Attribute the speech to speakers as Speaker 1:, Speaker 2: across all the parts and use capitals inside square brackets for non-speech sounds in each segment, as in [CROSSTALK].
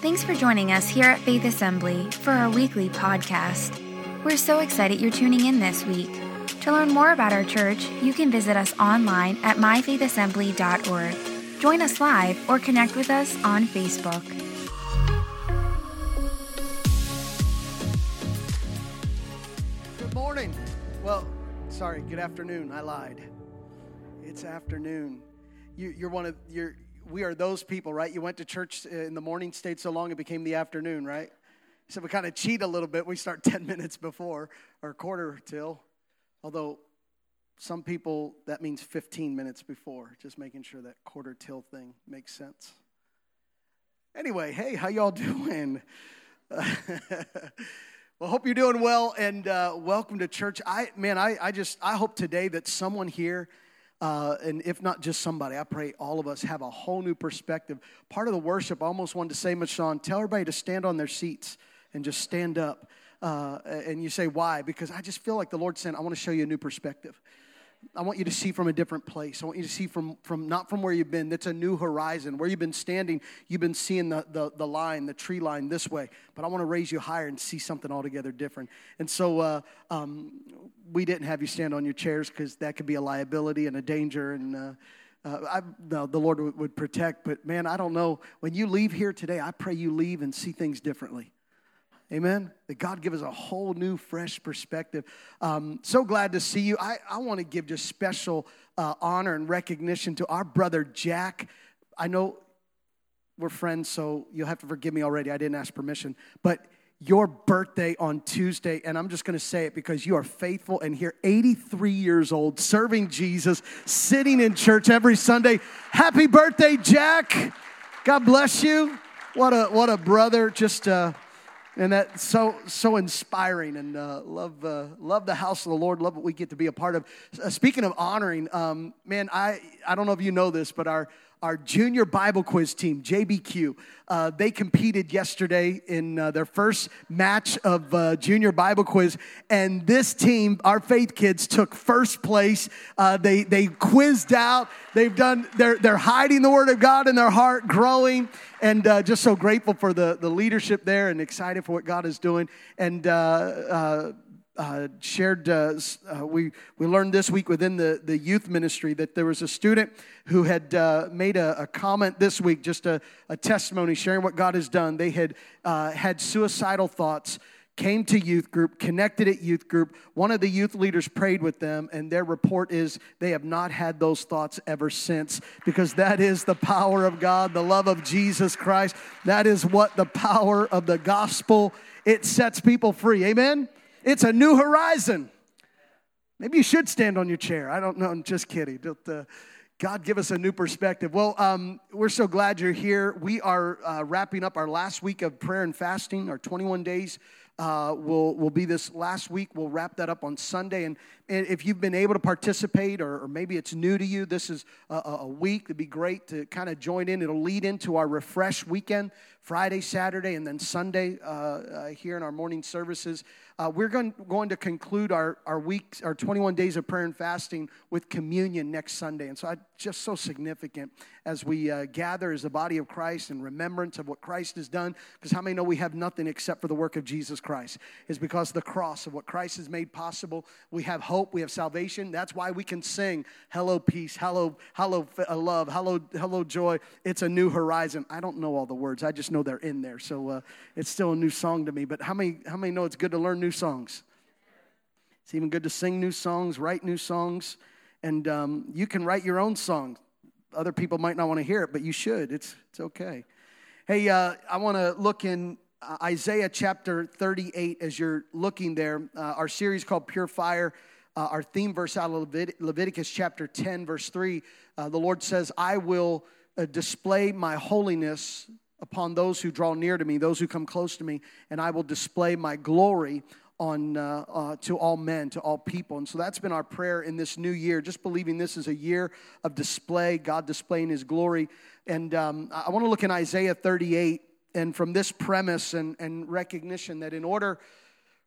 Speaker 1: Thanks for joining us here at Faith Assembly for our weekly podcast. We're so excited you're tuning in this week. To learn more about our church, you can visit us online at myfaithassembly.org. Join us live or connect with us on Facebook.
Speaker 2: Good morning. Well, sorry, good afternoon. I lied. It's afternoon. You, you're one of you're we are those people, right? You went to church in the morning, stayed so long it became the afternoon, right? So we kind of cheat a little bit. We start [LAUGHS] 10 minutes before or quarter till. Although some people, that means 15 minutes before, just making sure that quarter till thing makes sense. Anyway, hey, how y'all [LAUGHS] doing? [LAUGHS] well, hope you're doing well and uh, welcome to church. I, man, I, I just, I hope today that someone here uh, and if not just somebody, I pray all of us have a whole new perspective. Part of the worship, I almost wanted to say, Michonne, tell everybody to stand on their seats and just stand up. Uh, and you say, why? Because I just feel like the Lord said, I want to show you a new perspective. I want you to see from a different place. I want you to see from, from not from where you've been. That's a new horizon. Where you've been standing, you've been seeing the, the, the line, the tree line this way. But I want to raise you higher and see something altogether different. And so uh, um, we didn't have you stand on your chairs because that could be a liability and a danger. And uh, uh, I, no, the Lord would, would protect. But man, I don't know. When you leave here today, I pray you leave and see things differently. Amen. That God give us a whole new, fresh perspective. Um, so glad to see you. I, I want to give just special uh, honor and recognition to our brother Jack. I know we're friends, so you'll have to forgive me already. I didn't ask permission. But your birthday on Tuesday, and I'm just going to say it because you are faithful and here, 83 years old, serving Jesus, sitting in church every Sunday. Happy birthday, Jack! God bless you. What a what a brother! Just. Uh, and that's so so inspiring and uh, love uh, love the house of the lord love what we get to be a part of. Uh, speaking of honoring um, man i i don't know if you know this but our our junior Bible quiz team, JBQ. Uh, they competed yesterday in uh, their first match of uh, junior Bible quiz, and this team, our faith kids, took first place. Uh, they they quizzed out. They've done. They're they're hiding the Word of God in their heart, growing, and uh, just so grateful for the the leadership there, and excited for what God is doing. And uh, shared, uh, uh, we, we learned this week within the, the youth ministry that there was a student who had uh, made a, a, comment this week, just a, a, testimony sharing what God has done. They had uh, had suicidal thoughts, came to youth group, connected at youth group. One of the youth leaders prayed with them, and their report is they have not had those thoughts ever since because that is the power of God, the love of Jesus Christ. That is what the power of the gospel it sets people free. Amen. It's a new horizon. Maybe you should stand on your chair. I don't know. I'm just kidding. Uh, God give us a new perspective. Well, um, we're so glad you're here. We are uh, wrapping up our last week of prayer and fasting, our 21 days uh, will, will be this last week. We'll wrap that up on Sunday. And, and if you've been able to participate, or, or maybe it's new to you, this is a, a week. It'd be great to kind of join in. It'll lead into our refresh weekend, Friday, Saturday, and then Sunday uh, uh, here in our morning services. Uh, we're going, going to conclude our, our weeks, our 21 days of prayer and fasting with communion next Sunday. And so I just so significant as we uh, gather as the body of Christ in remembrance of what Christ has done. Because how many know we have nothing except for the work of Jesus Christ? Is because the cross of what Christ has made possible. We have hope, we have salvation. That's why we can sing, Hello, peace, hello, hello, uh, love, hello, hello, joy. It's a new horizon. I don't know all the words, I just know they're in there. So uh, it's still a new song to me. But how many, how many know it's good to learn new songs? It's even good to sing new songs, write new songs, and um, you can write your own song. Other people might not want to hear it, but you should. It's, it's okay. Hey, uh, I want to look in uh, Isaiah chapter 38 as you're looking there. Uh, our series called Pure Fire. Uh, our theme verse out of Levit- Leviticus chapter 10, verse 3. Uh, the Lord says, I will uh, display my holiness upon those who draw near to me, those who come close to me, and I will display my glory on uh, uh, to all men, to all people. And so that's been our prayer in this new year, just believing this is a year of display, God displaying His glory. And um, I want to look in Isaiah 38, and from this premise and, and recognition that in order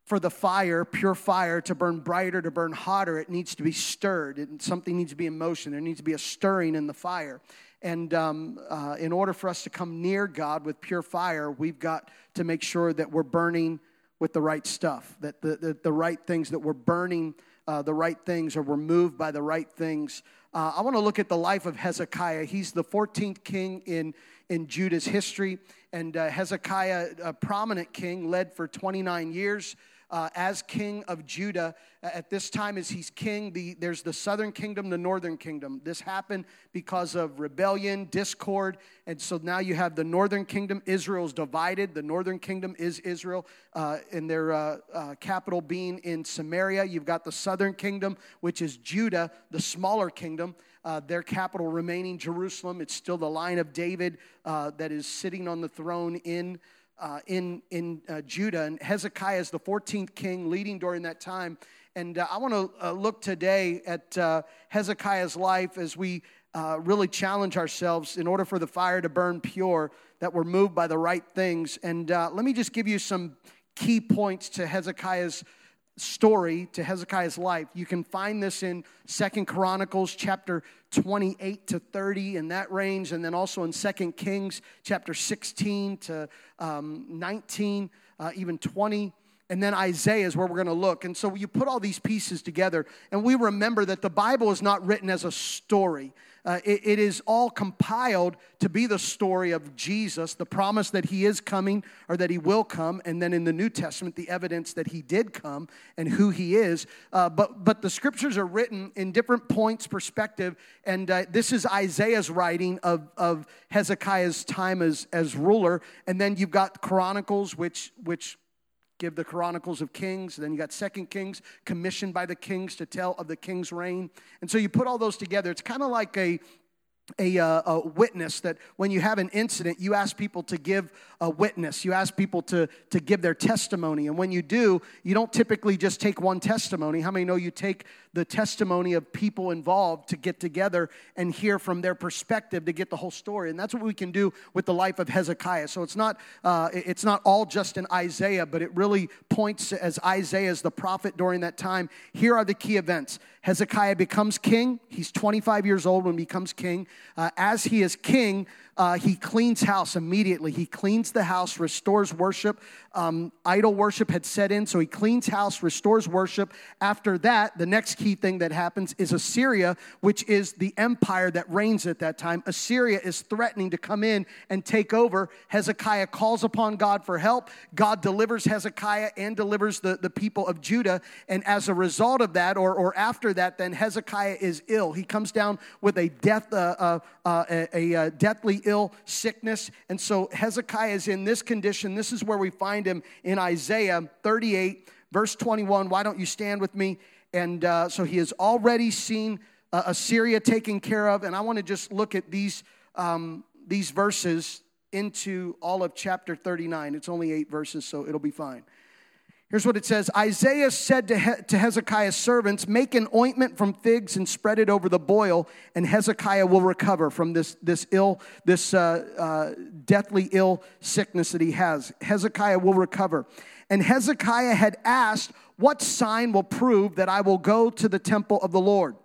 Speaker 2: for the fire, pure fire, to burn brighter, to burn hotter, it needs to be stirred. something needs to be in motion. There needs to be a stirring in the fire. And um, uh, in order for us to come near God with pure fire, we've got to make sure that we're burning with the right stuff, that the, the, the right things, that we're burning uh, the right things or we're moved by the right things. Uh, I want to look at the life of Hezekiah. He's the 14th king in, in Judah's history. And uh, Hezekiah, a prominent king, led for 29 years uh, as king of Judah. At this time, as he's king, the, there's the southern kingdom, the northern kingdom. This happened because of rebellion, discord, and so now you have the northern kingdom. Israel's divided. The northern kingdom is Israel, uh, and their uh, uh, capital being in Samaria. You've got the southern kingdom, which is Judah, the smaller kingdom. Uh, their capital remaining Jerusalem. It's still the line of David uh, that is sitting on the throne in uh, in, in uh, Judah. And Hezekiah is the 14th king leading during that time. And uh, I want to uh, look today at uh, Hezekiah's life as we uh, really challenge ourselves in order for the fire to burn pure, that we're moved by the right things. And let me just give you some key points to Hezekiah's story to Hezekiah's life. You can find this in Second Chronicles chapter 28 to 30 in that range, and then also in Second Kings chapter 16 to um, 19, uh, even 20. And then Isaiah is where we're going to look. And so you put all these pieces together, and we remember that the Bible is not written as a story. Uh, it, it is all compiled to be the story of Jesus, the promise that he is coming or that he will come, and then in the New Testament, the evidence that he did come and who he is. Uh, but, but the scriptures are written in different points, perspective, and uh, this is Isaiah's writing of, of Hezekiah's time as, as ruler. And then you've got Chronicles, which, which give the chronicles of kings then you got second kings commissioned by the kings to tell of the king's reign and so you put all those together it's kind of like a a, uh, a, witness that when you have an incident, you ask people to give a witness. You ask people to, to give their testimony. And when you do, you don't typically just take one testimony. How many know you take the testimony of people involved to get together and hear from their perspective to get the whole story? And that's what we can do with the life of Hezekiah. So it's not, uh, it's not all just in Isaiah, but it really points as Isaiah is the prophet during that time. Here are the key events Hezekiah becomes king. He's 25 years old when he becomes king. Uh, as he is king, uh, he cleans house immediately. He cleans the house, restores worship. Um, idol worship had set in, so he cleans house, restores worship. After that, the next key thing that happens is Assyria, which is the empire that reigns at that time. Assyria is threatening to come in and take over. Hezekiah calls upon God for help. God delivers Hezekiah and delivers the, the people of Judah. And as a result of that, or, or after that, then Hezekiah is ill. He comes down with a death, uh, uh, uh, a, a, deathly ill sickness. And so Hezekiah is in this condition. This is where we find him in Isaiah 38, verse 21. Why don't you stand with me? And uh, so he has already seen uh, Assyria taken care of. And I want to just look at these, um, these verses into all of chapter 39. It's only eight verses, so it'll be fine. Here's what it says Isaiah said to, he- to Hezekiah's servants, Make an ointment from figs and spread it over the boil, and Hezekiah will recover from this, this ill, this uh, uh, deathly ill sickness that he has. Hezekiah will recover. And Hezekiah had asked, What sign will prove that I will go to the temple of the Lord?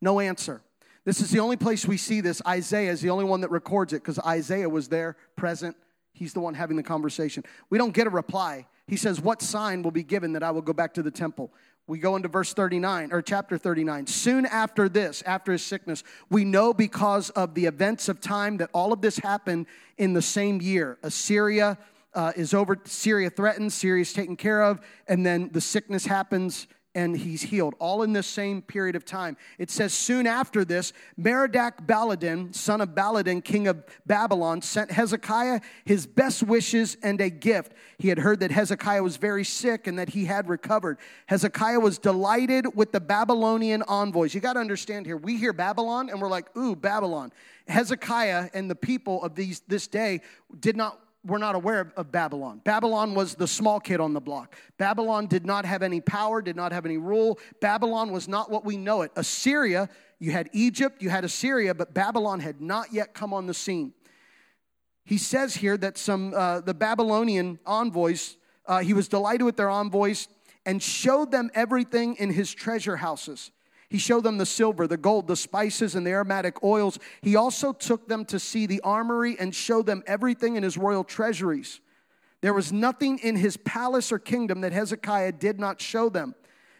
Speaker 2: No answer. This is the only place we see this. Isaiah is the only one that records it because Isaiah was there, present. He's the one having the conversation. We don't get a reply. He says, What sign will be given that I will go back to the temple? We go into verse 39 or chapter 39. Soon after this, after his sickness, we know because of the events of time that all of this happened in the same year. Assyria uh, is over, Syria threatened, Syria is taken care of, and then the sickness happens and he's healed, all in the same period of time. It says, Soon after this, Merodach Baladan, son of Baladan, king of Babylon, sent Hezekiah his best wishes and a gift. He had heard that Hezekiah was very sick and that he had recovered. Hezekiah was delighted with the Babylonian envoys. You got to understand here, we hear Babylon and we're like, Ooh, Babylon. Hezekiah and the people of these, this day did not were not aware of, Babylon. Babylon was the small kid on the block. Babylon did not have any power, did not have any rule. Babylon was not what we know it. Assyria, you had Egypt, you had Assyria, but Babylon had not yet come on the scene. He says here that some uh, the Babylonian envoys, uh, he was delighted with their envoys and showed them everything in his treasure houses. He showed them the silver, the gold, the spices, and the aromatic oils. He also took them to see the armory and showed them everything in his royal treasuries. There was nothing in his palace or kingdom that Hezekiah did not show them.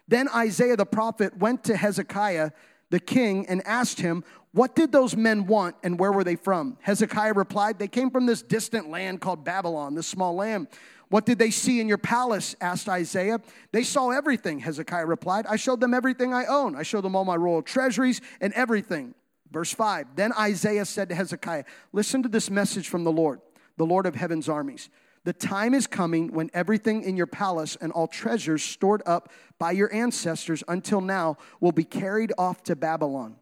Speaker 2: Then Isaiah the prophet went to Hezekiah the king and asked him, What did those men want and where were they from? Hezekiah replied, They came from this distant land called Babylon, this small land. What did they see in your palace? asked Isaiah. They saw everything, Hezekiah replied. I showed them everything I own. I showed them all my royal treasuries and everything. Verse 5 Then Isaiah said to Hezekiah, Listen to this message from the Lord, the Lord of heaven's armies. The time is coming when everything in your palace and all treasures stored up by your ancestors until now will be carried off to Babylon.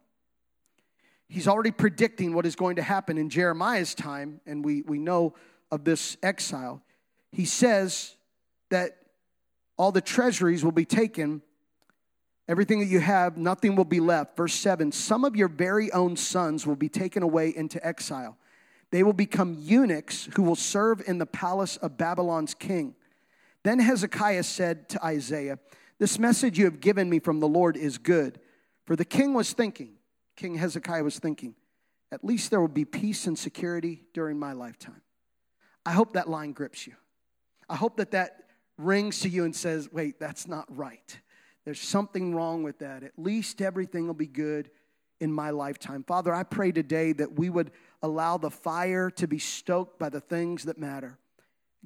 Speaker 2: He's already predicting what is going to happen in Jeremiah's time, and we, we know of this exile. He says that all the treasuries will be taken, everything that you have, nothing will be left. Verse 7 Some of your very own sons will be taken away into exile they will become eunuchs who will serve in the palace of Babylon's king. Then Hezekiah said to Isaiah, This message you have given me from the Lord is good. For the king was thinking, King Hezekiah was thinking, at least there will be peace and security during my lifetime. I hope that line grips you. I hope that that rings to you and says, wait, that's not right. There's something wrong with that. At least everything will be good in my lifetime. Father, I pray today that we would allow the fire to be stoked by the things that matter.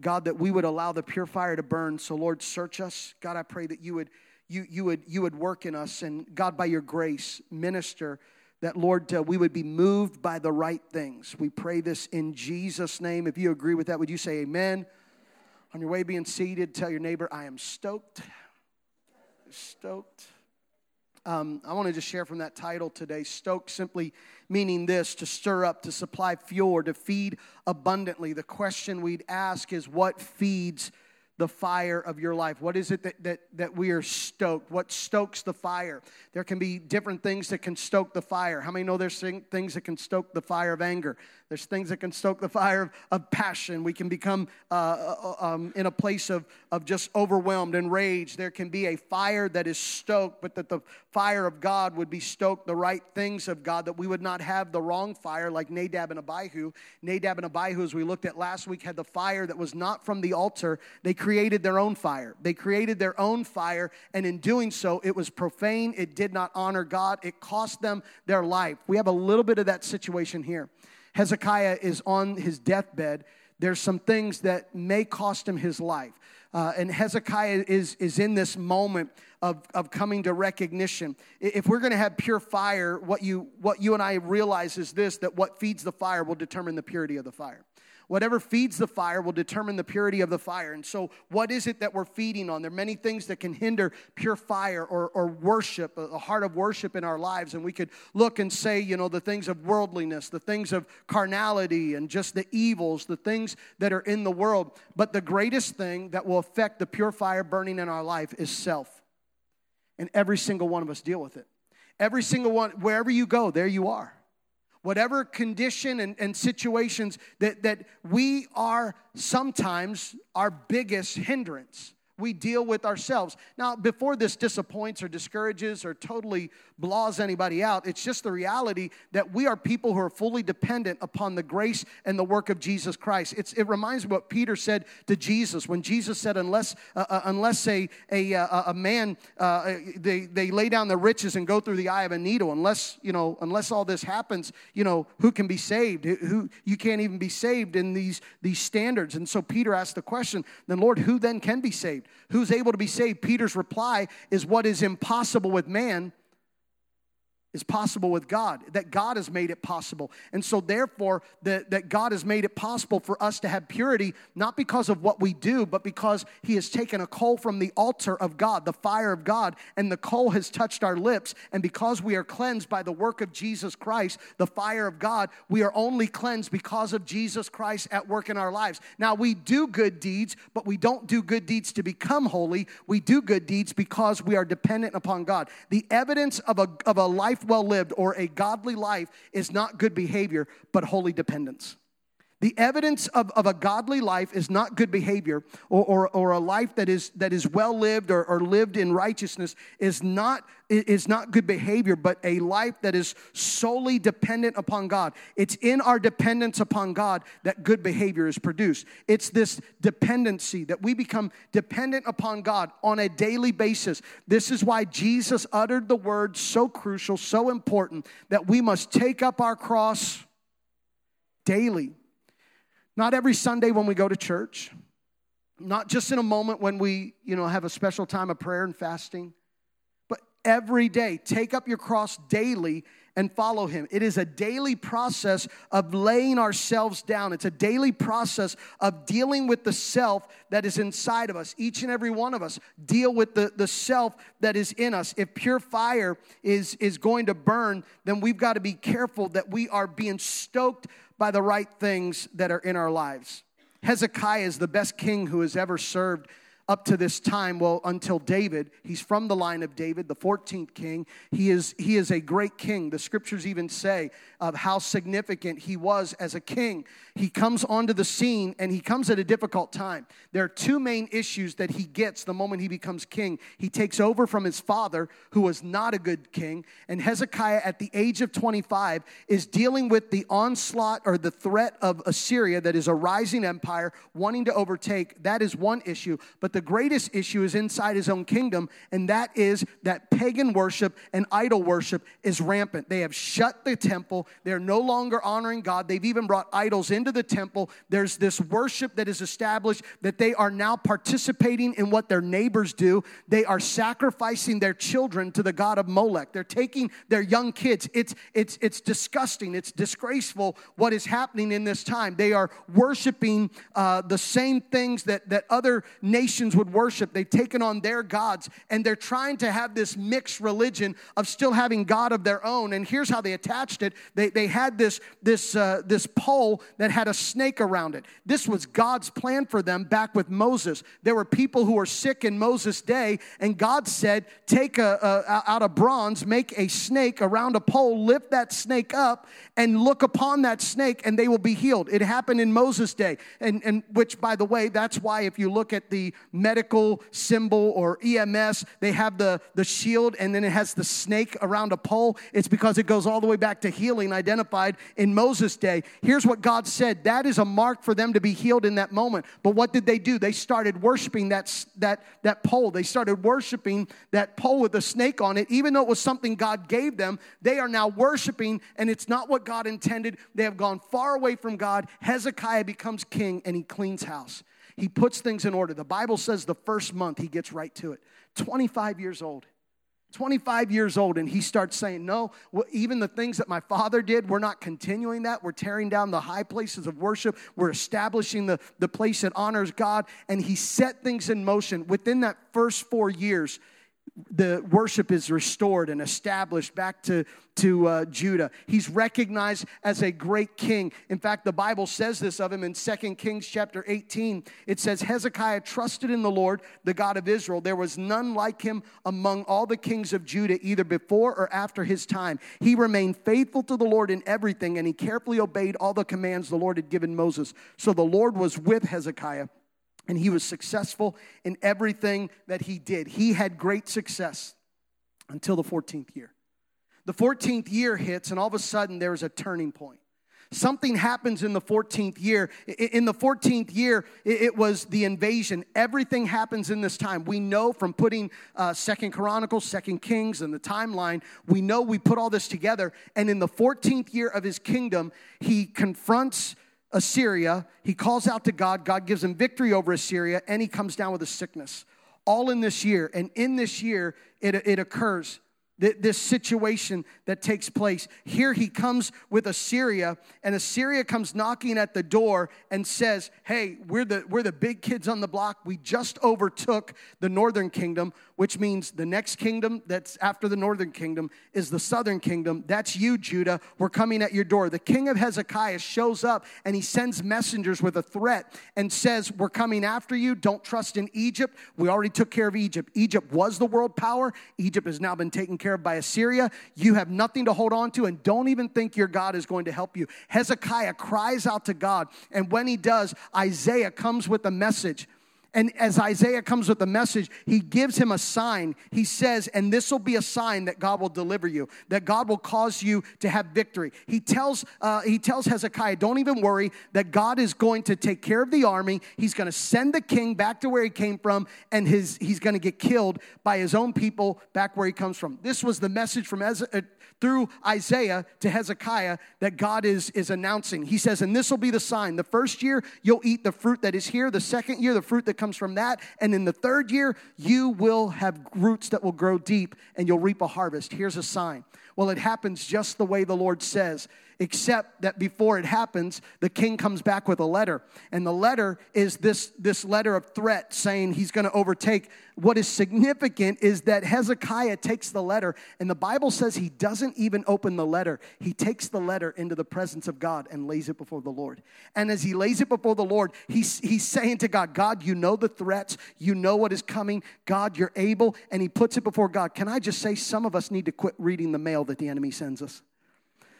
Speaker 2: God, that we would allow the pure fire to burn. So, Lord, search us. God, I pray that you would, you, you would, you would work in us. And God, by your grace, minister that, Lord, uh, we would be moved by the right things. We pray this in Jesus' name. If you agree with that, would you say amen? On your way being seated, tell your neighbor, I am stoked. Stoked. Um, I want to just share from that title today. Stoke simply meaning this to stir up, to supply fuel, or to feed abundantly. The question we'd ask is what feeds the fire of your life? What is it that, that, that we are stoked? What stokes the fire? There can be different things that can stoke the fire. How many know there's things that can stoke the fire of anger? There's things that can stoke the fire of, of passion. We can become uh, uh, um, in a place of, of just overwhelmed and rage. There can be a fire that is stoked, but that the fire of God would be stoked, the right things of God, that we would not have the wrong fire like Nadab and Abihu. Nadab and Abihu, as we looked at last week, had the fire that was not from the altar. They created their own fire. They created their own fire, and in doing so, it was profane. It did not honor God. It cost them their life. We have a little bit of that situation here. Hezekiah is on his deathbed, there's some things that may cost him his life. Uh, and Hezekiah is, is in this moment of, of coming to recognition. If we're going to have pure fire, what you, what you and I realize is this that what feeds the fire will determine the purity of the fire. Whatever feeds the fire will determine the purity of the fire. And so, what is it that we're feeding on? There are many things that can hinder pure fire or, or worship, a heart of worship in our lives. And we could look and say, you know, the things of worldliness, the things of carnality, and just the evils, the things that are in the world. But the greatest thing that will affect the pure fire burning in our life is self. And every single one of us deal with it. Every single one, wherever you go, there you are whatever condition and, and situations that, that we are sometimes our biggest hindrance we deal with ourselves. Now, before this disappoints or discourages or totally blaws anybody out, it's just the reality that we are people who are fully dependent upon the grace and the work of Jesus Christ. It's, it reminds me what Peter said to Jesus when Jesus said, "Unless uh, uh, unless a a, uh, a man uh, they they lay down their riches and go through the eye of a needle, unless you know unless all this happens, you know who can be saved? Who you can't even be saved in these these standards." And so Peter asked the question, "Then Lord, who then can be saved?" Who's able to be saved? Peter's reply is what is impossible with man is possible with God, that God has made it possible. And so, therefore, that, that God has made it possible for us to have purity, not because of what we do, but because He has taken a coal from the altar of God, the fire of God, and the coal has touched our lips. And because we are cleansed by the work of Jesus Christ, the fire of God, we are only cleansed because of Jesus Christ at work in our lives. Now, we do good deeds, but we don't do good deeds to become holy. We do good deeds because we are dependent upon God. The evidence of a, of a life life well lived or a godly life is not good behavior, but holy dependence. The evidence of, of a godly life is not good behavior or, or, or a life that is, that is well lived or, or lived in righteousness is not, is not good behavior, but a life that is solely dependent upon God. It's in our dependence upon God that good behavior is produced. It's this dependency that we become dependent upon God on a daily basis. This is why Jesus uttered the word so crucial, so important, that we must take up our cross daily. Not every Sunday when we go to church, not just in a moment when we, you know, have a special time of prayer and fasting, but every day. Take up your cross daily and follow him. It is a daily process of laying ourselves down. It's a daily process of dealing with the self that is inside of us. Each and every one of us deal with the, the self that is in us. If pure fire is, is going to burn, then we've got to be careful that we are being stoked by the right things that are in our lives. Hezekiah is the best king who has ever served up to this time, well, until David. He's from the line of David, the 14th king. He is, he is a great king. The scriptures even say of how significant he was as a king. He comes onto the scene and he comes at a difficult time. There are two main issues that he gets the moment he becomes king. He takes over from his father, who was not a good king, and Hezekiah, at the age of 25, is dealing with the onslaught or the threat of Assyria that is a rising empire wanting to overtake. That is one issue. But the the greatest issue is inside his own kingdom, and that is that pagan worship and idol worship is rampant. They have shut the temple. They're no longer honoring God. They've even brought idols into the temple. There's this worship that is established that they are now participating in what their neighbors do. They are sacrificing their children to the God of Molech. They're taking their young kids. It's, it's, it's disgusting. It's disgraceful what is happening in this time. They are worshiping uh, the same things that, that other nations would worship. They've taken on their gods and they're trying to have this mixed religion of still having God of their own. And here's how they attached it they, they had this, this, uh, this pole that had a snake around it. This was God's plan for them back with Moses. There were people who were sick in Moses' day, and God said, Take a, a out of bronze, make a snake around a pole, lift that snake up, and look upon that snake, and they will be healed. It happened in Moses' day. And, and which, by the way, that's why if you look at the medical symbol or EMS, they have the, the shield and then it has the snake around a pole. It's because it goes all the way back to healing identified in Moses' day. Here's what God said that is a mark for them to be healed in that moment. But what did they do? They started worshiping that, that, that pole. They started worshiping that pole with the snake on it. Even though it was something God gave them, they are now worshiping and it's not what God intended. They have gone far away from God. Hezekiah becomes king and he cleans house. He puts things in order. The Bible says the first month he gets right to it. 25 years old. 25 years old, and he starts saying, No, well, even the things that my father did, we're not continuing that. We're tearing down the high places of worship. We're establishing the, the place that honors God. And he set things in motion. Within that first four years, the worship is restored and established back to, to uh, Judah. He's recognized as a great king. In fact, the Bible says this of him in 2 Kings chapter 18. It says, Hezekiah trusted in the Lord, the God of Israel. There was none like him among all the kings of Judah, either before or after his time. He remained faithful to the Lord in everything, and he carefully obeyed all the commands the Lord had given Moses. So the Lord was with Hezekiah and he was successful in everything that he did. He had great success until the 14th year. The 14th year hits, and all of a sudden there's a turning point. Something happens in the 14th year. In the 14th year, it was the invasion. Everything happens in this time. We know from putting uh, Second Chronicles, Second Kings, and the timeline, we know we put all this together. And in the 14th year of his kingdom, he confronts Assyria. He calls out to God. God gives him victory over Assyria, and he comes down with a sickness. All in this year. And in this year, it, it occurs this situation that takes place. Here he comes with Assyria, and Assyria comes knocking at the door and says, Hey, we're the, we're the big kids on the block. We just overtook the northern kingdom, which means the next kingdom that's after the northern kingdom is the southern kingdom. That's you, Judah. We're coming at your door. The king of Hezekiah shows up and he sends messengers with a threat and says, We're coming after you. Don't trust in Egypt. We already took care of Egypt. Egypt was the world power, Egypt has now been taken care care of by Assyria. You have nothing to hold on to, and don't even think your God is going to help you. Hezekiah cries out to God, and when he does, Isaiah comes with a message. And as Isaiah comes with the message, he gives him a sign. He says, and this will be a sign that God will deliver you, that God will cause you to have victory. He tells, uh, he tells Hezekiah, don't even worry, that God is going to take care of the army. He's going to send the king back to where he came from, and his, he's going to get killed by his own people back where he comes from. This was the message from uh, through Isaiah to Hezekiah that God is, is announcing. He says, and this will be the sign. The first year, you'll eat the fruit that is here. The second year, the fruit that comes from that. And in the third year, you will have roots that will grow deep and you'll reap a harvest. Here's a sign. Well, it happens just the way the Lord says except that before it happens, the king comes back with a letter. And the letter is this, this letter of threat saying he's going to overtake. What is significant is that Hezekiah takes the letter, and the Bible says he doesn't even open the letter. He takes the letter into the presence of God and lays it before the Lord. And as he lays it before the Lord, he's, he's saying to God, God, you know the threats, you know what is coming. God, you're able. And he puts it before God. Can I just say, some of us need to quit reading the mail that the enemy sends us?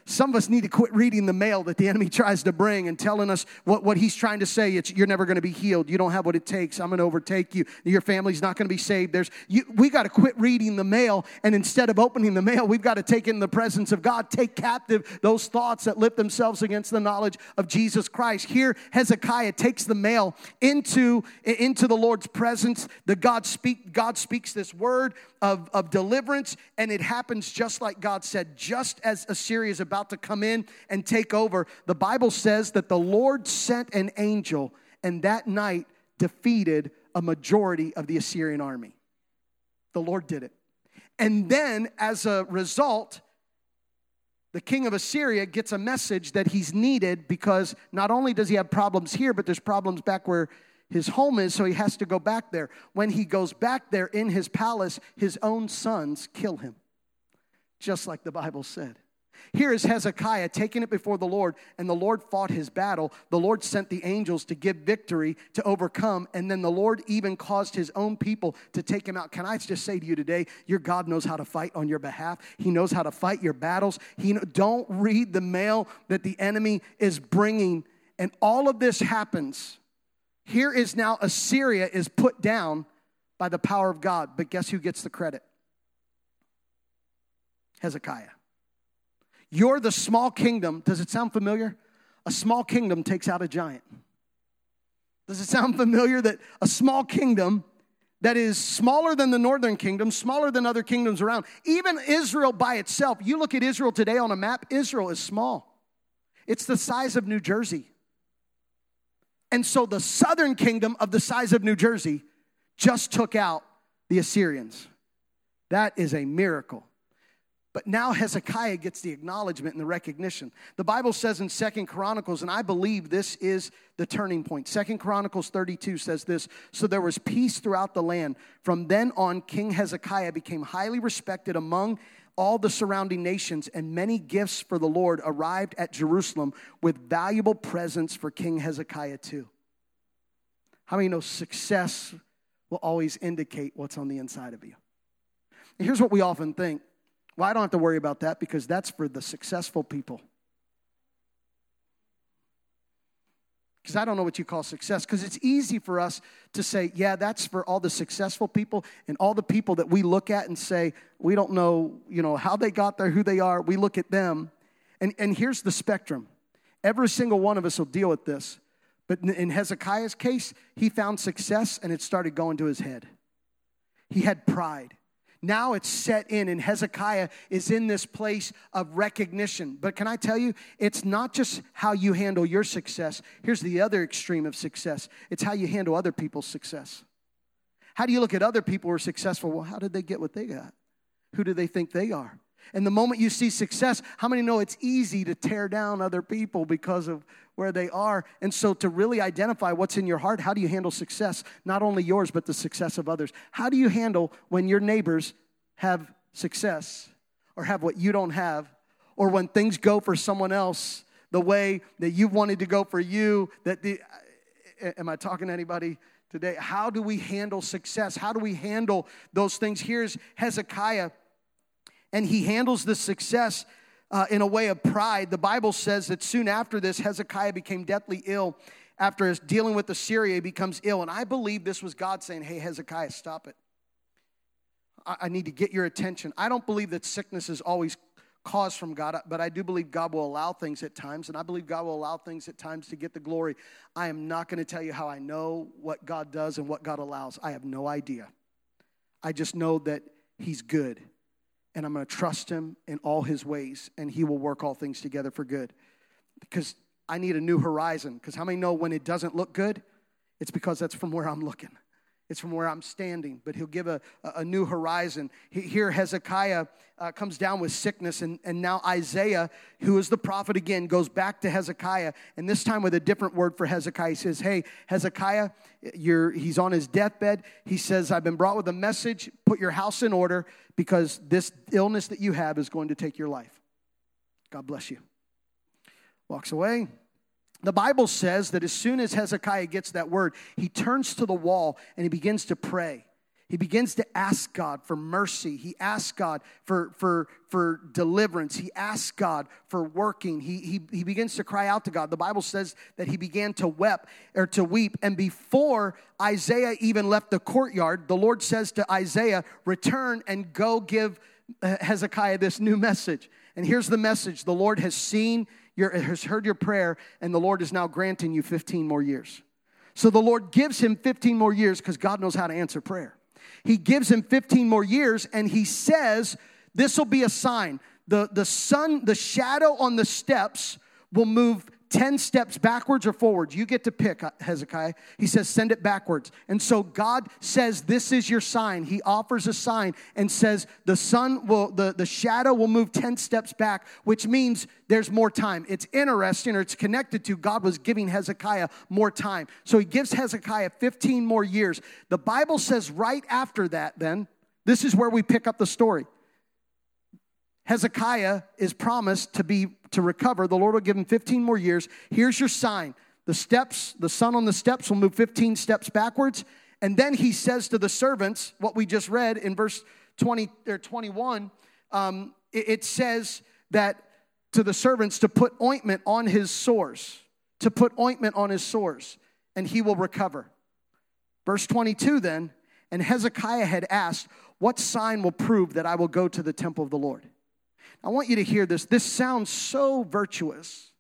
Speaker 2: Some of us need to quit reading the mail that the enemy [LAUGHS] tries to bring and telling us what, what he's trying to say. It's you're never going to be healed. You don't have what it takes. I'm going to overtake you. Your family's not going to be saved. There's you, we got to quit reading the mail, and instead of opening the mail, we've got to take in the presence of God, take captive those thoughts that lift themselves against the knowledge of Jesus Christ. Here, Hezekiah takes the mail into, into the Lord's presence. The God speak God speaks this word of, of deliverance, and it happens just like God said, just as Assyria is about to come in and take over. The Bible says that the Lord sent an angel, and that night defeated a majority of the Assyrian army. The Lord did it. And then, as a result, the king of Assyria gets a message that he's needed because not only does he have problems here, but there's problems back where his home is, so he has to go back there. When he goes back there in his palace, his own sons kill him, just like the Bible said. Here is Hezekiah taking it before the Lord, and the Lord fought his battle. The Lord sent the angels to give victory, to overcome, and then the Lord even caused his own people to take him out. Can I just say to you today, your God knows how to fight on your behalf. He knows how to fight your battles. He don't read the mail that the enemy is bringing, and all of this happens here is now Assyria is put down by the power of God. But guess who gets the credit? Hezekiah. You're the small kingdom. Does it sound familiar? A small kingdom takes out a giant. Does it sound familiar that a small kingdom that is smaller than the northern kingdom, smaller than other kingdoms around, even Israel by itself, you look at Israel today on a map, Israel is small. It's the size of New Jersey. And so the southern kingdom of the size of New Jersey just took out the Assyrians. That is a miracle. But now Hezekiah gets the acknowledgement and the recognition. The Bible says in Second Chronicles, and I believe this is the turning point. Second Chronicles 32 says this So there was peace throughout the land. From then on, King Hezekiah became highly respected among all the surrounding nations, and many gifts for the Lord arrived at Jerusalem with valuable presents for King Hezekiah too. How many know success will always indicate what's on the inside of you? Here's what we often think well, I don't have to worry about that because that's for the successful people. because I don't know what you call success. Because it's easy for us to say, yeah, that's for all the successful people and all the people that we look at and say, we don't know, you know, how they got there, who they are. We look at them. And, and here's the spectrum. Every single one of us will deal with this. But in Hezekiah's case, he found success and it started going to his head. He had pride. Now it's set in, and Hezekiah is in this place of recognition. But can I tell you, it's not just how you handle your success. Here's the other extreme of success it's how you handle other people's success. How do you look at other people who are successful? Well, how did they get what they got? Who do they think they are? And the moment you see success, how many know it's easy to tear down other people because of where they are? And so, to really identify what's in your heart, how do you handle success? Not only yours, but the success of others. How do you handle when your neighbors have success or have what you don't have, or when things go for someone else the way that you wanted to go for you? That the, am I talking to anybody? Today, how do we handle success? How do we handle those things? Here's Hezekiah And he handles the success uh, in a way of pride. The Bible says that soon after this, Hezekiah became deathly ill. After his dealing with Assyria, he becomes ill. And I believe this was God saying, Hey, Hezekiah, stop it. I, I need to get your attention. I don't believe that sickness is always cause from God, but I do believe God will allow things at times, and I believe God will allow things at times to get the glory. I am not going to tell you how I know what God does and what God allows. I have no idea. I just know that He's good, and I'm going to trust Him in all His ways, and He will work all things together for good. Because I need a new horizon. Because how many know when it doesn't look good? It's because that's from where I'm looking. It's from where I'm standing, but he'll give a, a new horizon. Here, Hezekiah uh, comes down with sickness, and, and now Isaiah, who is the prophet again, goes back to Hezekiah, and this time with a different word for Hezekiah. He says, Hey, Hezekiah, you're, he's on his deathbed. He says, I've been brought with a message. Put your house in order because this illness that you have is going to take your life. God bless you. Walks away. The Bible says that as soon as Hezekiah gets that word, he turns to the wall and he begins to pray. He begins to ask God for mercy. He asks God for, for, for deliverance. He asks God for working. He, he, he begins to cry out to God. The Bible says that he began to weep or to weep. And before Isaiah even left the courtyard, the Lord says to Isaiah, Return and go give Hezekiah this new message. And here's the message the Lord has seen your, has heard your prayer, and the Lord is now granting you 15 more years. So the Lord gives him 15 more years because God knows how to answer prayer. He gives him 15 more years, and he says, This will be a sign. The, the sun, the shadow on the steps will move 10 steps backwards or forwards. You get to pick, uh, Hezekiah. He says, send it backwards. And so God says, This is your sign. He offers a sign and says, The sun will, the, the shadow will move 10 steps back, which means there's more time. It's interesting or it's connected to God was giving Hezekiah more time. So he gives Hezekiah 15 more years. The Bible says right after that, then, this is where we pick up the story. Hezekiah is promised to be to recover. The Lord will give him 15 more years. Here's your sign. The steps, the sun on the steps will move 15 steps backwards. And then he says to the servants, what we just read in verse 20 or 21, um, it, it says that to the servants to put ointment on his sores, to put ointment on his sores, and he will recover. Verse 22 then, and Hezekiah had asked, What sign will prove that I will go to the temple of the Lord? I want you to hear this. This sounds so virtuous.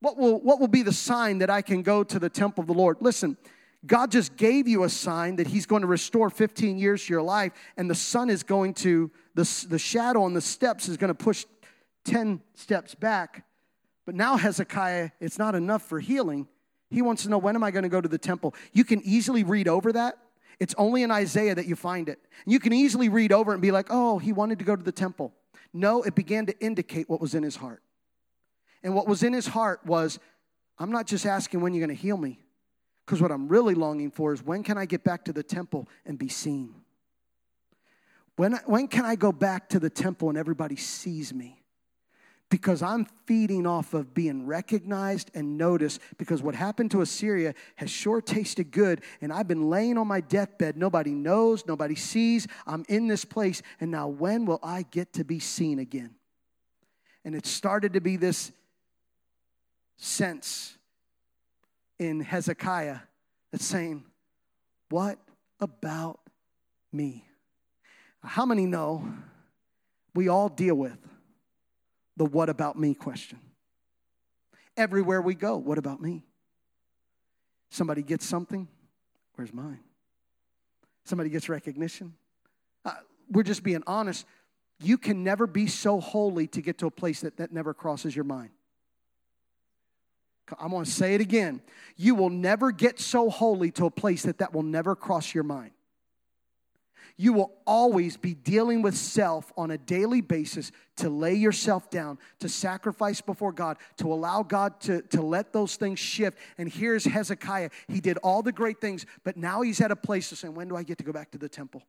Speaker 2: What will, what will be the sign that I can go to the temple of the Lord? Listen, God just gave you a sign that He's going to restore 15 years to your life, and the sun is going to, the, the shadow on the steps is going to push 10 steps back. But now, Hezekiah, it's not enough for healing. He wants to know when am I going to go to the temple? You can easily read over that. It's only in Isaiah that you find it. You can easily read over and be like, oh, he wanted to go to the temple. No, it began to indicate what was in his heart. And what was in his heart was, I'm not just asking when you're going to heal me, because what I'm really longing for is when can I get back to the temple and be seen? When, when can I go back to the temple and everybody sees me? Because I'm feeding off of being recognized and noticed because what happened to Assyria has sure tasted good. And I've been laying on my deathbed. Nobody knows, nobody sees. I'm in this place. And now, when will I get to be seen again? And it started to be this sense in Hezekiah that's saying, What about me? How many know we all deal with? The what about me question. Everywhere we go, what about me? Somebody gets something, where's mine? Somebody gets recognition. Uh, we're just being honest. You can never be so holy to get to a place that that never crosses your mind. I'm going to say it again. You will never get so holy to a place that that will never cross your mind you will always be dealing with self on a daily basis to lay yourself down, to sacrifice before God, to allow God to, to let those things shift. And here's Hezekiah. He did all the great things, but now he's at a place to say, When do I get to go back to the temple?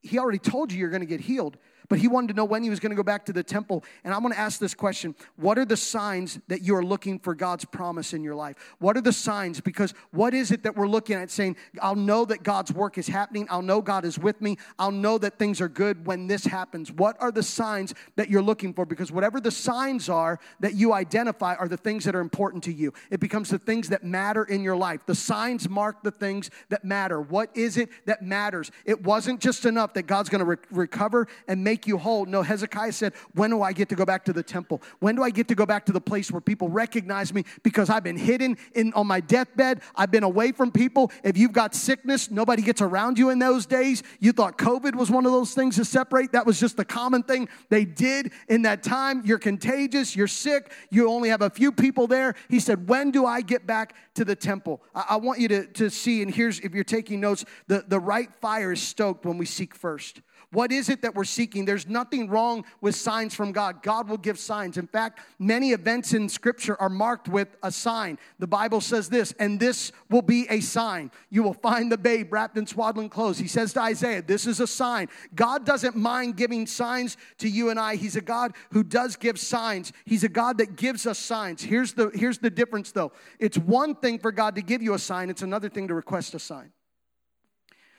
Speaker 2: He already told you you're going to get healed, But he wanted to know when he was going to go back to the temple. And I'm going to ask this question What are the signs that you are looking for God's promise in your life? What are the signs? Because what is it that we're looking at saying, I'll know that God's work is happening. I'll know God is with me. I'll know that things are good when this happens. What are the signs that you're looking for? Because whatever the signs are that you identify are the things that are important to you. It becomes the things that matter in your life. The signs mark the things that matter. What is it that matters? It wasn't just enough that God's going to re- recover and make you whole. No, Hezekiah said, When do I get to go back to the temple? When do I get to go back to the place where people recognize me because I've been hidden in, on my deathbed? I've been away from people. If you've got sickness, nobody gets around you in those days. You thought COVID was one of those things to separate. That was just the common thing they did in that time. You're contagious, you're sick, you only have a few people there. He said, When do I get back to the temple? I, I want you to, to see, and here's if you're taking notes, the, the right fire is stoked when we seek first. What is it that we're seeking? There's nothing wrong with signs from God. God will give signs. In fact, many events in Scripture are marked with a sign. The Bible says this, and this will be a sign. You will find the babe wrapped in swaddling clothes. He says to Isaiah, This is a sign. God doesn't mind giving signs to you and I. He's a God who does give signs. He's a God that gives us signs. Here's the, here's the difference, though it's one thing for God to give you a sign, it's another thing to request a sign.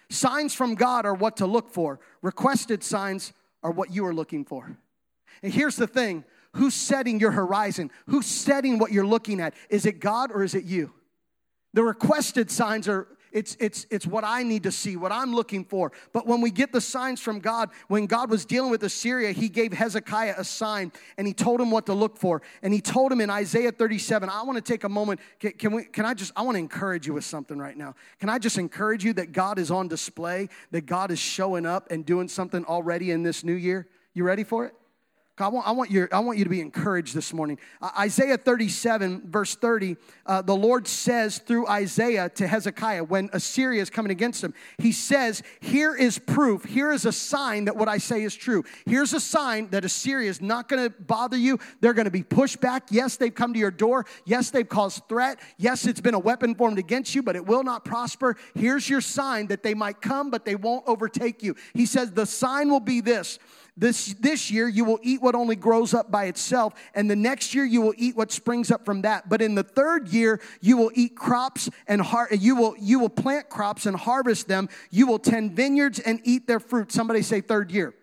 Speaker 2: Signs from God are what to look for, requested signs are what you are looking for. And here's the thing who's setting your horizon? Who's setting what you're looking at? Is it God or is it you? The requested signs are it's, it's, it's what I need to see, what I'm looking for. But when we get the signs from God, when God was dealing with Assyria, he gave Hezekiah a sign and he told him what to look for. And he told him in Isaiah 37, I want to take a moment. Can, can, we, can I just, I want to encourage you with something right now. Can I just encourage you that God is on display, that God is showing up and doing something already in this new year? You ready for it? I want, I, want you, I want you to be encouraged this morning. Uh, Isaiah 37, verse 30, uh, the Lord says through Isaiah to Hezekiah when Assyria is coming against him, He says, Here is proof, here is a sign that what I say is true. Here's a sign that Assyria is not going to bother you. They're going to be pushed back. Yes, they've come to your door. Yes, they've caused threat. Yes, it's been a weapon formed against you, but it will not prosper. Here's your sign that they might come, but they won't overtake you. He says, The sign will be this this, this year, you will eat what only grows up by itself, and the next year, you will eat what springs up from that. But in the third year, you will eat crops and har- you, will, you will plant crops and harvest them. You will tend vineyards and eat their fruit. Somebody say, third year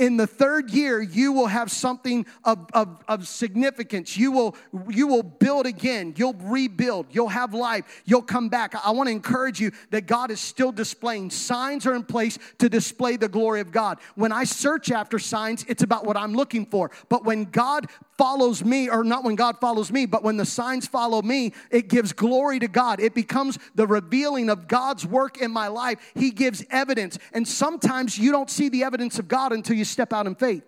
Speaker 2: in the third year you will have something of, of, of, significance. You will you will build again. You'll rebuild. You'll have life. You'll come back. I want to encourage you that god is still displaying signs are in place to display the glory of god. When i search after signs it's about what i'm looking for. But when god follows me or not when god follows me but when the signs follow me it gives glory to god it becomes the revealing of god's work in my life he gives evidence and sometimes you don't see the evidence of god until you step out in faith.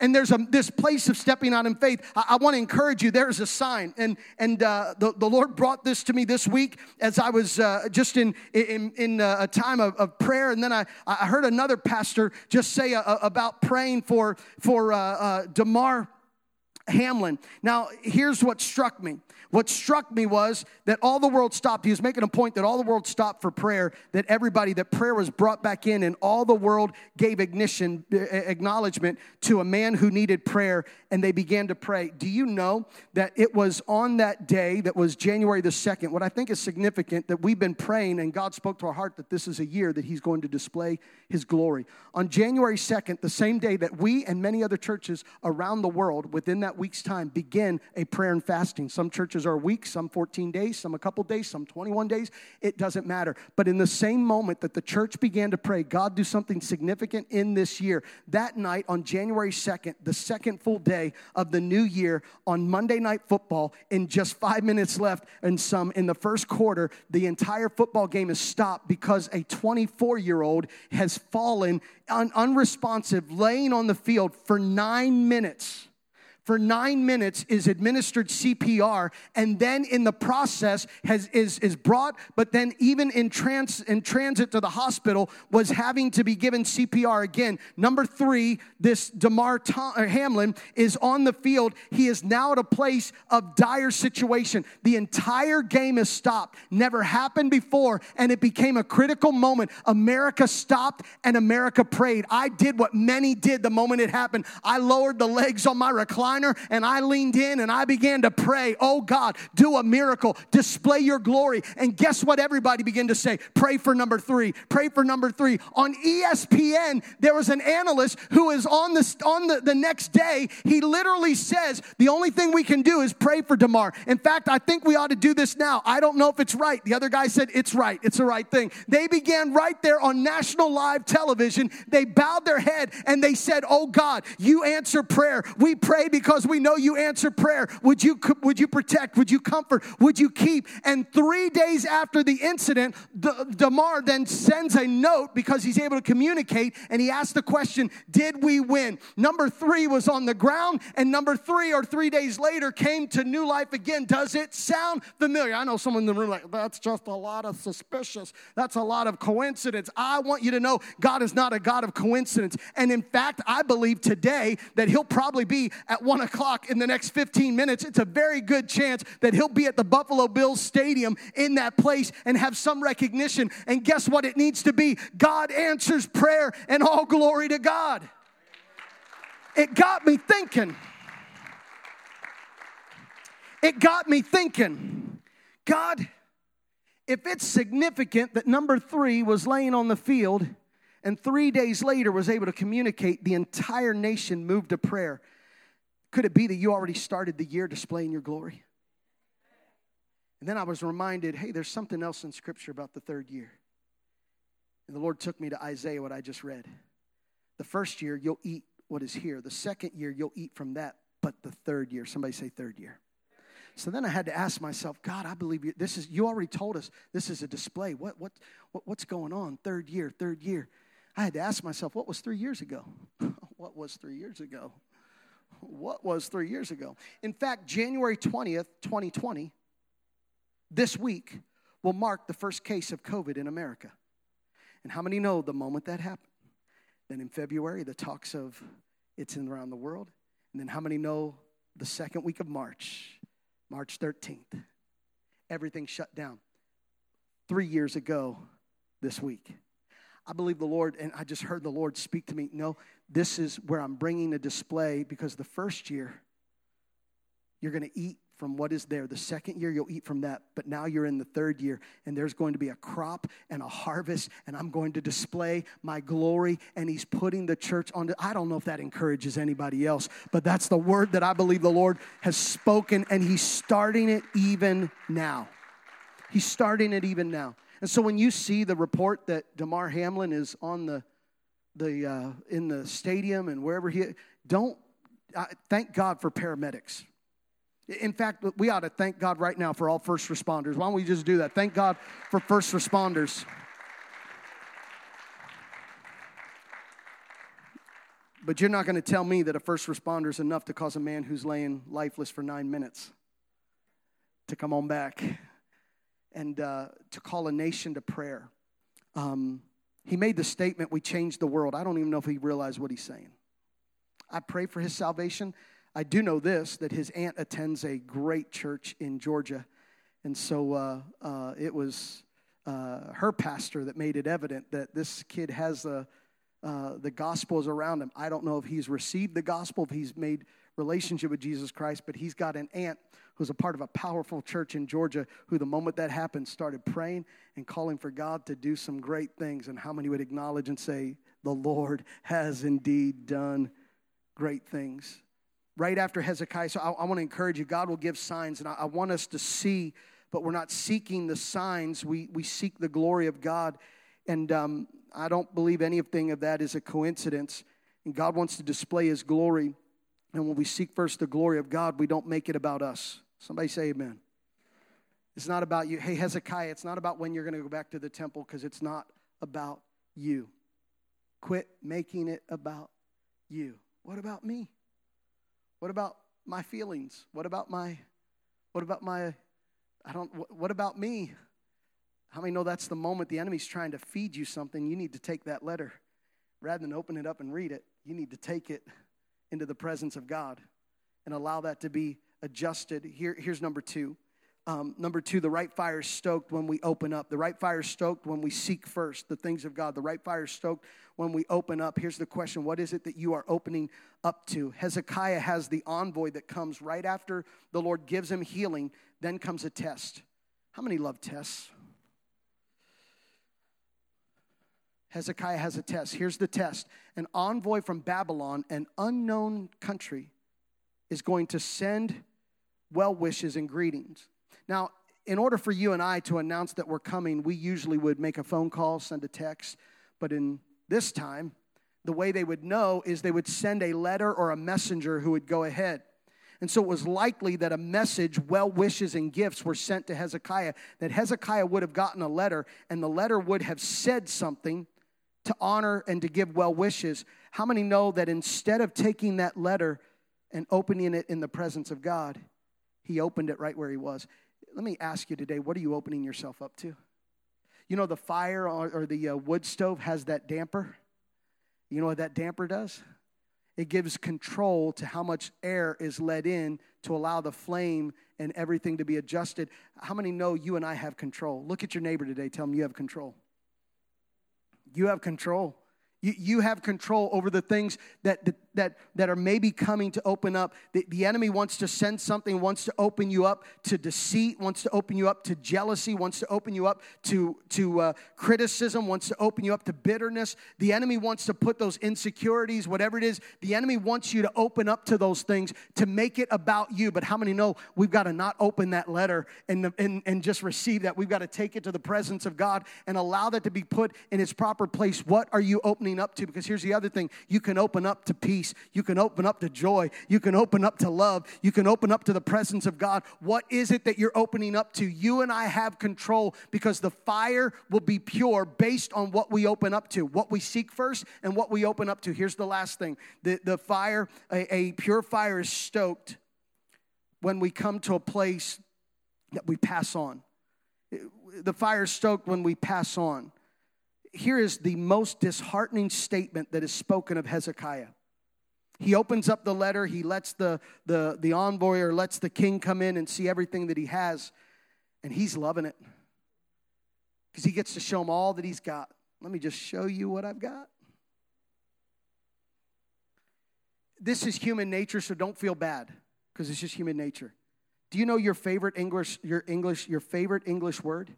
Speaker 2: And there's a, this place of stepping out in faith. I, I want to encourage you. There is a sign, and and uh, the the Lord brought this to me this week as I was uh, just in in, in uh, a time of, of, prayer, and then I, I heard another pastor just say uh, about praying for for uh, uh, Damar Hamlin. Now, here's what struck me. What struck me was that all the world stopped. He was making a point that all the world stopped for prayer, that everybody, that prayer was brought back in, and all the world gave ignition, eh, eh, acknowledgement to a man who needed prayer, and they began to pray. Do you know that it was on that day, that was January the 2nd, what I think is significant that we've been praying, and God spoke to our heart that this is a year that He's going to display His glory. On January 2nd, the same day that we and many other churches around the world within that week's time begin a prayer and fasting. Some churches are a week, some 14 days, some a couple days, some 21 days. It doesn't matter. But in the same moment that the church began to pray, God, do something significant in this year. That night on January 2nd, the second full day of the new year, on Monday Night Football, in just five minutes left and some in the first quarter, the entire football game is stopped because a 24 year old has fallen un- unresponsive, laying on the field for nine minutes for nine minutes is administered CPR, and then in the process has is is brought, but then even in trans in transit to the hospital was having to be given CPR again. Number three, this Damar Tom, uh, Hamlin is on the field. He is now at a place of dire situation. The entire game is stopped. Never happened before, and it became a critical moment. America stopped and America prayed. I did what many did the moment it happened. I lowered the legs on my recliner recliner and I leaned in and I began to pray, Oh God, do a miracle, display your glory. And guess what? Everybody began to say, Pray for number three, pray for number three. On ESPN, there was an analyst who is on the, on the, the next day. He literally says, The only thing we can do is pray for Damar. In fact, I think we ought to do this now. I don't know if it's right. The other guy said, It's right. It's the right thing. They began right there on national live television. They bowed their head and they said, Oh God, you answer prayer. We pray because because we know you answer prayer. Would you, would you protect? Would you comfort? Would you keep? And three days after the incident, Damar then sends a note because he's able to communicate and he asks the question, Did we win? Number three was on the ground, and number three or three days later came to new life again. Does it sound familiar? I know someone in the room like, That's just a lot of suspicious. That's a lot of coincidence. I want you to know God is not a God of coincidence. And in fact, I believe today that He'll probably be at one one o'clock in the next 15 minutes, it's a very good chance that he'll be at the Buffalo Bills Stadium in that place and have some recognition. And guess what? It needs to be God answers prayer and all glory to God. It got me thinking. It got me thinking, God, if it's significant that number three was laying on the field and three days later was able to communicate, the entire nation moved to prayer. Could it be that you already started the year displaying your glory? And then I was reminded hey, there's something else in Scripture about the third year. And the Lord took me to Isaiah, what I just read. The first year, you'll eat what is here. The second year, you'll eat from that. But the third year, somebody say third year. So then I had to ask myself, God, I believe you. This is you already told us this is a display. What what, what what's going on? Third year, third year. I had to ask myself, what was three years ago? [LAUGHS] what was three years ago? What was three years ago. In fact, January 20th, 2020, this week, will mark the first case of COVID in America. And how many know the moment that happened? Then in February, the talks of it's in around the world. And then how many know the second week of March, March 13th, everything shut down. Three years ago this week. I believe the Lord, and I just heard the Lord speak to me. No, this is where I'm bringing a display because the first year, you're going to eat from what is there. The second year, you'll eat from that. But now you're in the third year, and there's going to be a crop and a harvest, and I'm going to display my glory. And He's putting the church on. The, I don't know if that encourages anybody else, but that's the word that I believe the Lord has spoken, and He's starting it even now. He's starting it even now. And so when you see the report that Damar Hamlin is on the, the uh, in the stadium and wherever he, don't uh, thank God for paramedics. In fact, we ought to thank God right now for all first responders. Why don't we just do that? Thank God for first responders. But you're not going to tell me that a first responder is enough to cause a man who's laying lifeless for nine minutes to come on back and uh, to call a nation to prayer. Um, he made the statement, We changed the world. I don't even know if he realized what he's saying. I pray for his salvation. I do know this that his aunt attends a great church in Georgia. And so uh, uh, it was uh, her pastor that made it evident that this kid has the, uh, the gospel is around him. I don't know if he's received the gospel, if he's made relationship with Jesus Christ, but he's got an aunt who's a part of a powerful church in Georgia who, the moment that happened, started praying and calling for God to do some great things. And how many would acknowledge and say, The Lord has indeed done great things? Right after Hezekiah, so I, I want to encourage you, God will give signs, and I, I want us to see, but we're not seeking the signs, we, we seek the glory of God. And um, I don't believe anything of that is a coincidence. And God wants to display His glory. And when we seek first the glory of God, we don't make it about us. Somebody say amen. It's not about you. Hey, Hezekiah, it's not about when you're going to go back to the temple because it's not about you. Quit making it about you. What about me? What about my feelings? What about my, what about my, I don't, what about me? How many know that's the moment the enemy's trying to feed you something? You need to take that letter. Rather than open it up and read it, you need to take it into the presence of God and allow that to be adjusted. Here, here's number two. Um, number two, the right fire is stoked when we open up. The right fire is stoked when we seek first the things of God. The right fire is stoked when we open up. Here's the question What is it that you are opening up to? Hezekiah has the envoy that comes right after the Lord gives him healing, then comes a test. How many love tests? Hezekiah has a test. Here's the test an envoy from Babylon, an unknown country, is going to send well wishes and greetings. Now, in order for you and I to announce that we're coming, we usually would make a phone call, send a text. But in this time, the way they would know is they would send a letter or a messenger who would go ahead. And so it was likely that a message, well wishes, and gifts were sent to Hezekiah, that Hezekiah would have gotten a letter, and the letter would have said something to honor and to give well wishes. How many know that instead of taking that letter and opening it in the presence of God, he opened it right where he was? let me ask you today what are you opening yourself up to? You know, the fire or, the uh, wood stove has that damper. You know what that damper does? It gives control to how much air is let in to allow the flame and everything to be adjusted. How many know you and I have control? Look at your neighbor today. Tell him you have control. You have control. You, you have control over the things that, that, that, that are maybe coming to open up. The, the enemy wants to send something, wants to open you up to deceit, wants to open you up to jealousy, wants to open you up to, to uh, criticism, wants to open you up to bitterness. The enemy wants to put those insecurities, whatever it is, the enemy wants you to open up to those things to make it about you. But how many know we've got to not open that letter and, and, and just receive that? We've got to take it to the presence of God and allow that to be put in its proper place. What are you opening up to because here's the other thing you can open up to peace, you can open up to joy, you can open up to love, you can open up to the presence of God. What is it that you're opening up to? You and I have control because the fire will be pure based on what we open up to, what we seek first, and what we open up to. Here's the last thing the, the fire, a, a pure fire is stoked when we come to a place that we pass on. The fire is stoked when we pass on here is the most disheartening statement that is spoken of Hezekiah. He opens up the letter, he lets the, the, the envoy or lets the king come in and see everything that he has, and he's loving it because he gets to show him all that he's got. Let me just show you what I've got. This is human nature, so don't feel bad because it's just human nature. Do you know your favorite English, your English, your favorite English word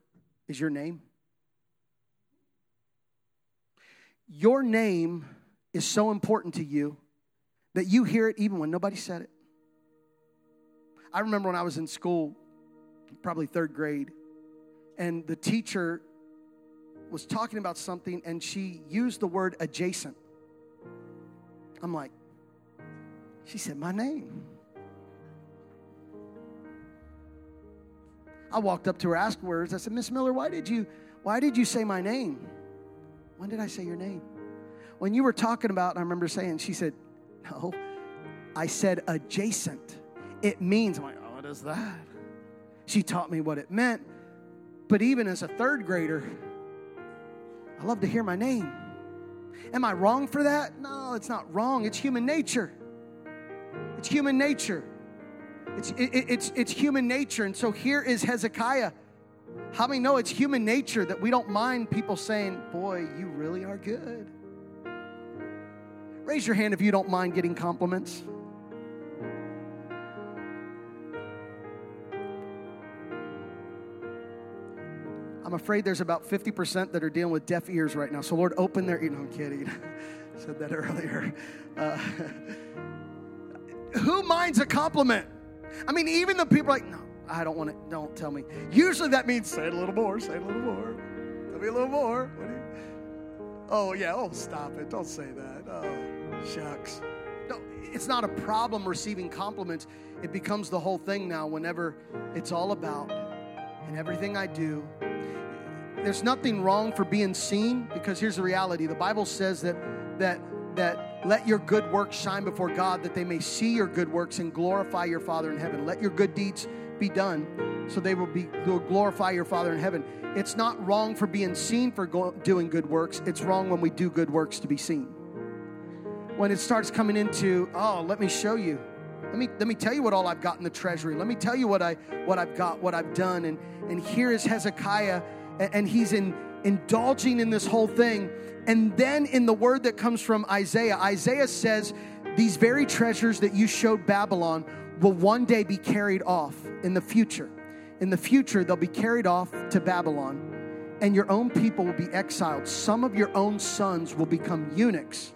Speaker 2: is your name? Your name is so important to you that you hear it even when nobody said it. I remember when I was in school, probably third grade, and the teacher was talking about something and she used the word adjacent. I'm like, she said my name. I walked up to her afterwards. I said, Miss Miller, why did you why did you say my name? When did I say your name? When you were talking about, I remember saying, she said, No, I said adjacent. It means, I'm like, oh, what is that? She taught me what it meant. But even as a third grader, I love to hear my name. Am I wrong for that? No, it's not wrong. It's human nature. It's human nature. It's, it, it's, it's human nature. And so here is Hezekiah how many know it's human nature that we don't mind people saying, Boy, you really are good? Raise your hand if you don't mind getting compliments. I'm afraid there's about 50% that are dealing with deaf ears right now. So, Lord, open their ears. No, I'm kidding. [LAUGHS] Said that earlier. Uh, [LAUGHS] who minds a compliment? I mean, even the people like, no, I don't want to, don't tell me. Usually that means say it a little more, say it a little more. Tell me a little more. Oh, yeah, oh, stop it. Don't say that. Oh, shucks. No, it's not a problem receiving compliments. It becomes the whole thing now whenever it's all about and everything I do. There's nothing wrong for being seen because here's the reality. The Bible says that that that Let your good works shine before God that they may see your good works and glorify your Father in heaven. Let your good deeds be done so they will be will glorify your Father in heaven. It's not wrong for being seen for go, doing good works. It's wrong when we do good works to be seen. When it starts coming into, oh, let me show you. Let me let me tell you what all I've got in the treasury. Let me tell you what I what I've got, what I've done. And and here is Hezekiah, and, and he's in indulging in this whole thing. And then in the word that comes from Isaiah, Isaiah says, These very treasures that you showed Babylon will one day be carried off in the future. In the future, they'll be carried off to Babylon, and your own people will be exiled. Some of your own sons will become eunuchs.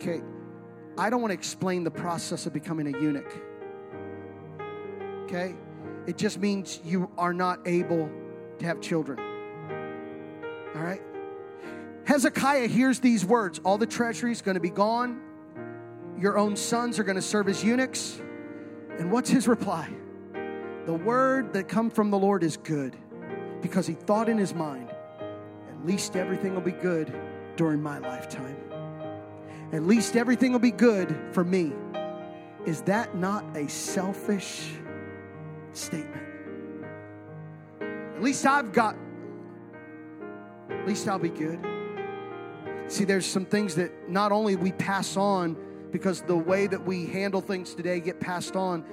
Speaker 2: Okay, I don't want to explain the process of becoming a eunuch. Okay, it just means you are not able to have children. All right? Hezekiah hears these words all the treasury is going to be gone, your own sons are going to serve as eunuchs. And what's his reply? The word that come from the Lord is good because he thought in his mind, at least everything will be good during my lifetime. At least everything will be good for me. Is that not a selfish statement? At least I've got, at least I'll be good. See, there's some things that not only we pass on because the way that we handle things today get passed on,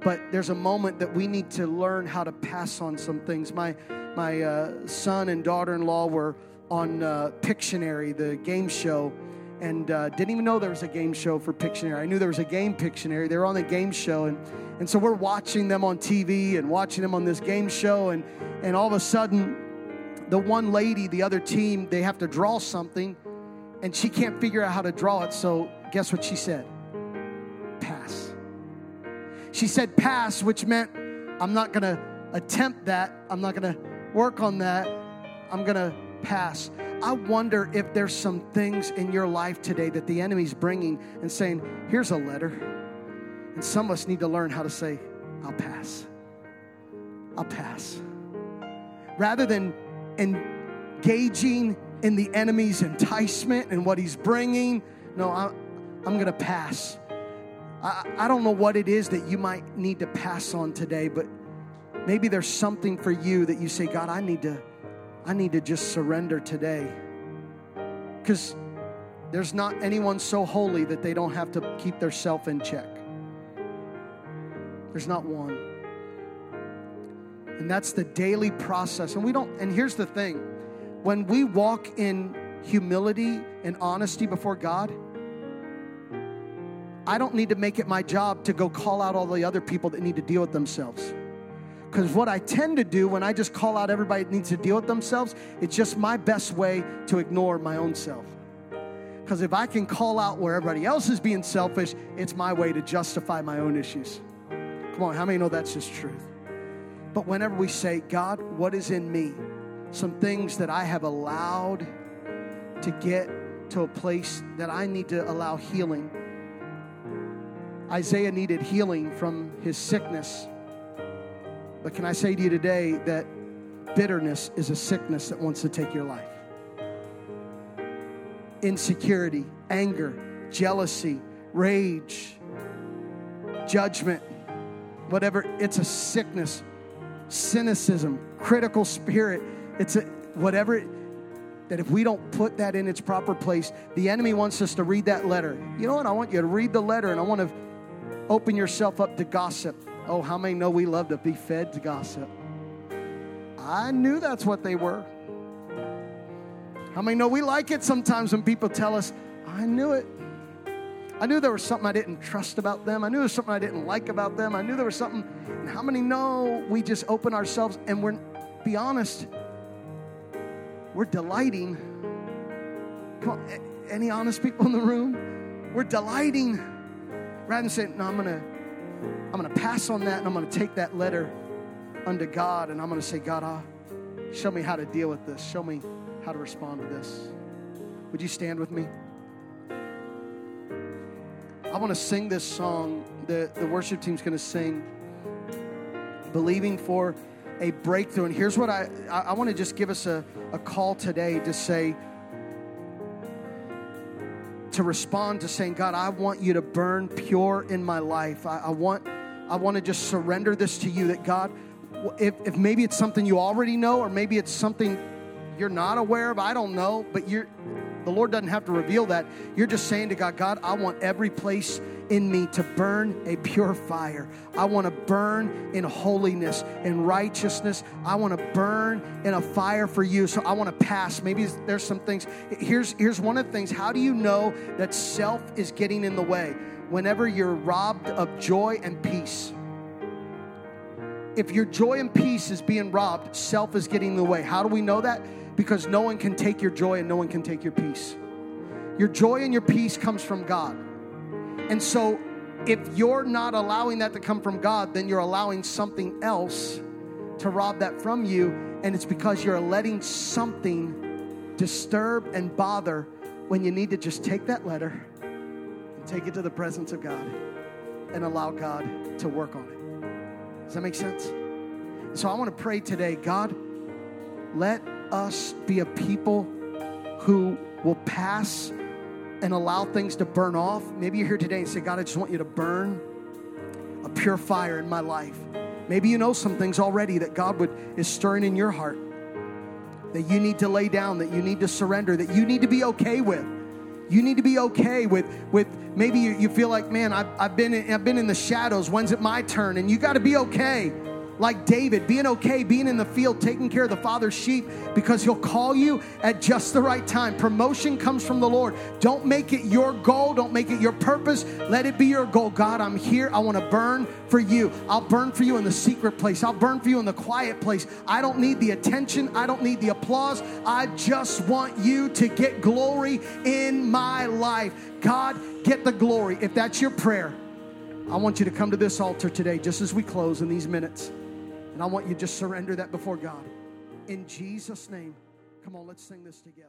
Speaker 2: but there's a moment that we need to learn how to pass on some things. My my uh, son and daughter-in-law were on uh, Pictionary, the game show, and uh, didn't even know there was a game show for Pictionary. I knew there was a game Pictionary. They were on the game show, and and so we're watching them on TV and watching them on this game show, and and all of a sudden, the one lady, the other team, they have to draw something, and she can't figure out how to draw it. So guess what she said? Pass. She said pass, which meant I'm not to attempt that. I'm not to work on that. I'm to pass. I wonder if there's some things in your life today that the enemy's bringing and saying, here's a letter. And some of us need to learn how to say, I'll pass. I'll pass. Rather than engaging in the enemy's enticement and what he's bringing, no, I'm, I'm going to pass. I, I don't know what it is that you might need to pass on today, but maybe there's something for you that you say, God, I need to, I need to just surrender today. Because there's not anyone so holy that they don't have to keep their self in check. There's not one. And that's the daily process. And we don't, and here's the thing when we walk in humility and honesty before God, I don't need to make it my job to go call out all the other people that need to deal with themselves. Because what I tend to do when I just call out everybody needs to deal with themselves, it's just my best way to ignore my own self. Because if I can call out where everybody else is being selfish, it's my way to justify my own issues. Come on, how many know that's just truth? But whenever we say, God, what is in me? Some things that I have allowed to get to a place that I need to allow healing Isaiah needed healing from his sickness. But can I say to you today that bitterness is a sickness that wants to take your life? Insecurity, anger, jealousy, rage, judgment, whatever, it's a sickness. Cynicism, critical spirit, it's a whatever it, that if we don't put that in its proper place, the enemy wants us to read that letter. You know what? I want you to read the letter and I want to Open yourself up to gossip. Oh, how many know we love to be fed to gossip? I knew that's what they were. How many know we like it sometimes when people tell us, I knew it. I knew there was something I didn't trust about them. I knew there was something I didn't like about them. I knew there was something. And how many know we just open ourselves and we're, be honest, we're delighting. Come on, any honest people in the room? We're delighting Rather than saying, no, I'm gonna, I'm gonna pass on that and I'm gonna take that letter unto God and I'm gonna say, God, show me how to deal with this. Show me how to respond to this. Would you stand with me? I want to sing this song. that the worship team's going to sing, believing for a breakthrough. And here's what I, I, I want to just give us a, a call today to say, to respond to saying, God, I want you to burn pure in my life. I, I want, I want to just surrender this to you. That God, if, if maybe it's something you already know, or maybe it's something you're not aware of, I don't know, but you're the Lord doesn't have to reveal that. You're just saying to God, God, I want every place in me to burn a pure fire. I want to burn in holiness, and righteousness. I want to burn in a fire for you. So I want to pass. Maybe there's some things. Here's, here's one of the things. How do you know that self is getting in the way? Whenever you're robbed of joy and peace. If your joy and peace is being robbed, self is getting in the way. How do we know that? Because no one can take your joy and no one can take your peace. Your joy and your peace comes from God. And so if you're not allowing that to come from God, then you're allowing something else to rob that from you. And it's because you're letting something disturb and bother when you need to just take that letter and take it to the presence of God and allow God to work on it. Does that make sense? So I want to pray today, God, let us be a people who will pass and allow things to burn off. Maybe you're here today and say, God, I just want you to burn a pure fire in my life. Maybe you know some things already that God would is stirring in your heart that you need to lay down, that you need to surrender, that you need to be okay with. You need to be okay with with maybe you, you feel like, man, I've, I've been in, I've been in the shadows. When's it my turn? And you got to be okay like David, being okay, being in the field, taking care of the Father's sheep, because He'll call you at just the right time. Promotion comes from the Lord. Don't make it your goal, don't make it your purpose. Let it be your goal. God, I'm here. I want to burn for you. I'll burn for you in the secret place, I'll burn for you in the quiet place. I don't need the attention, I don't need the applause. I just want you to get glory in my life. God, get the glory. If that's your prayer, I want you to come to this altar today, just as we close in these minutes. And I want you to just surrender that before God. In Jesus' name. Come on, let's sing this together.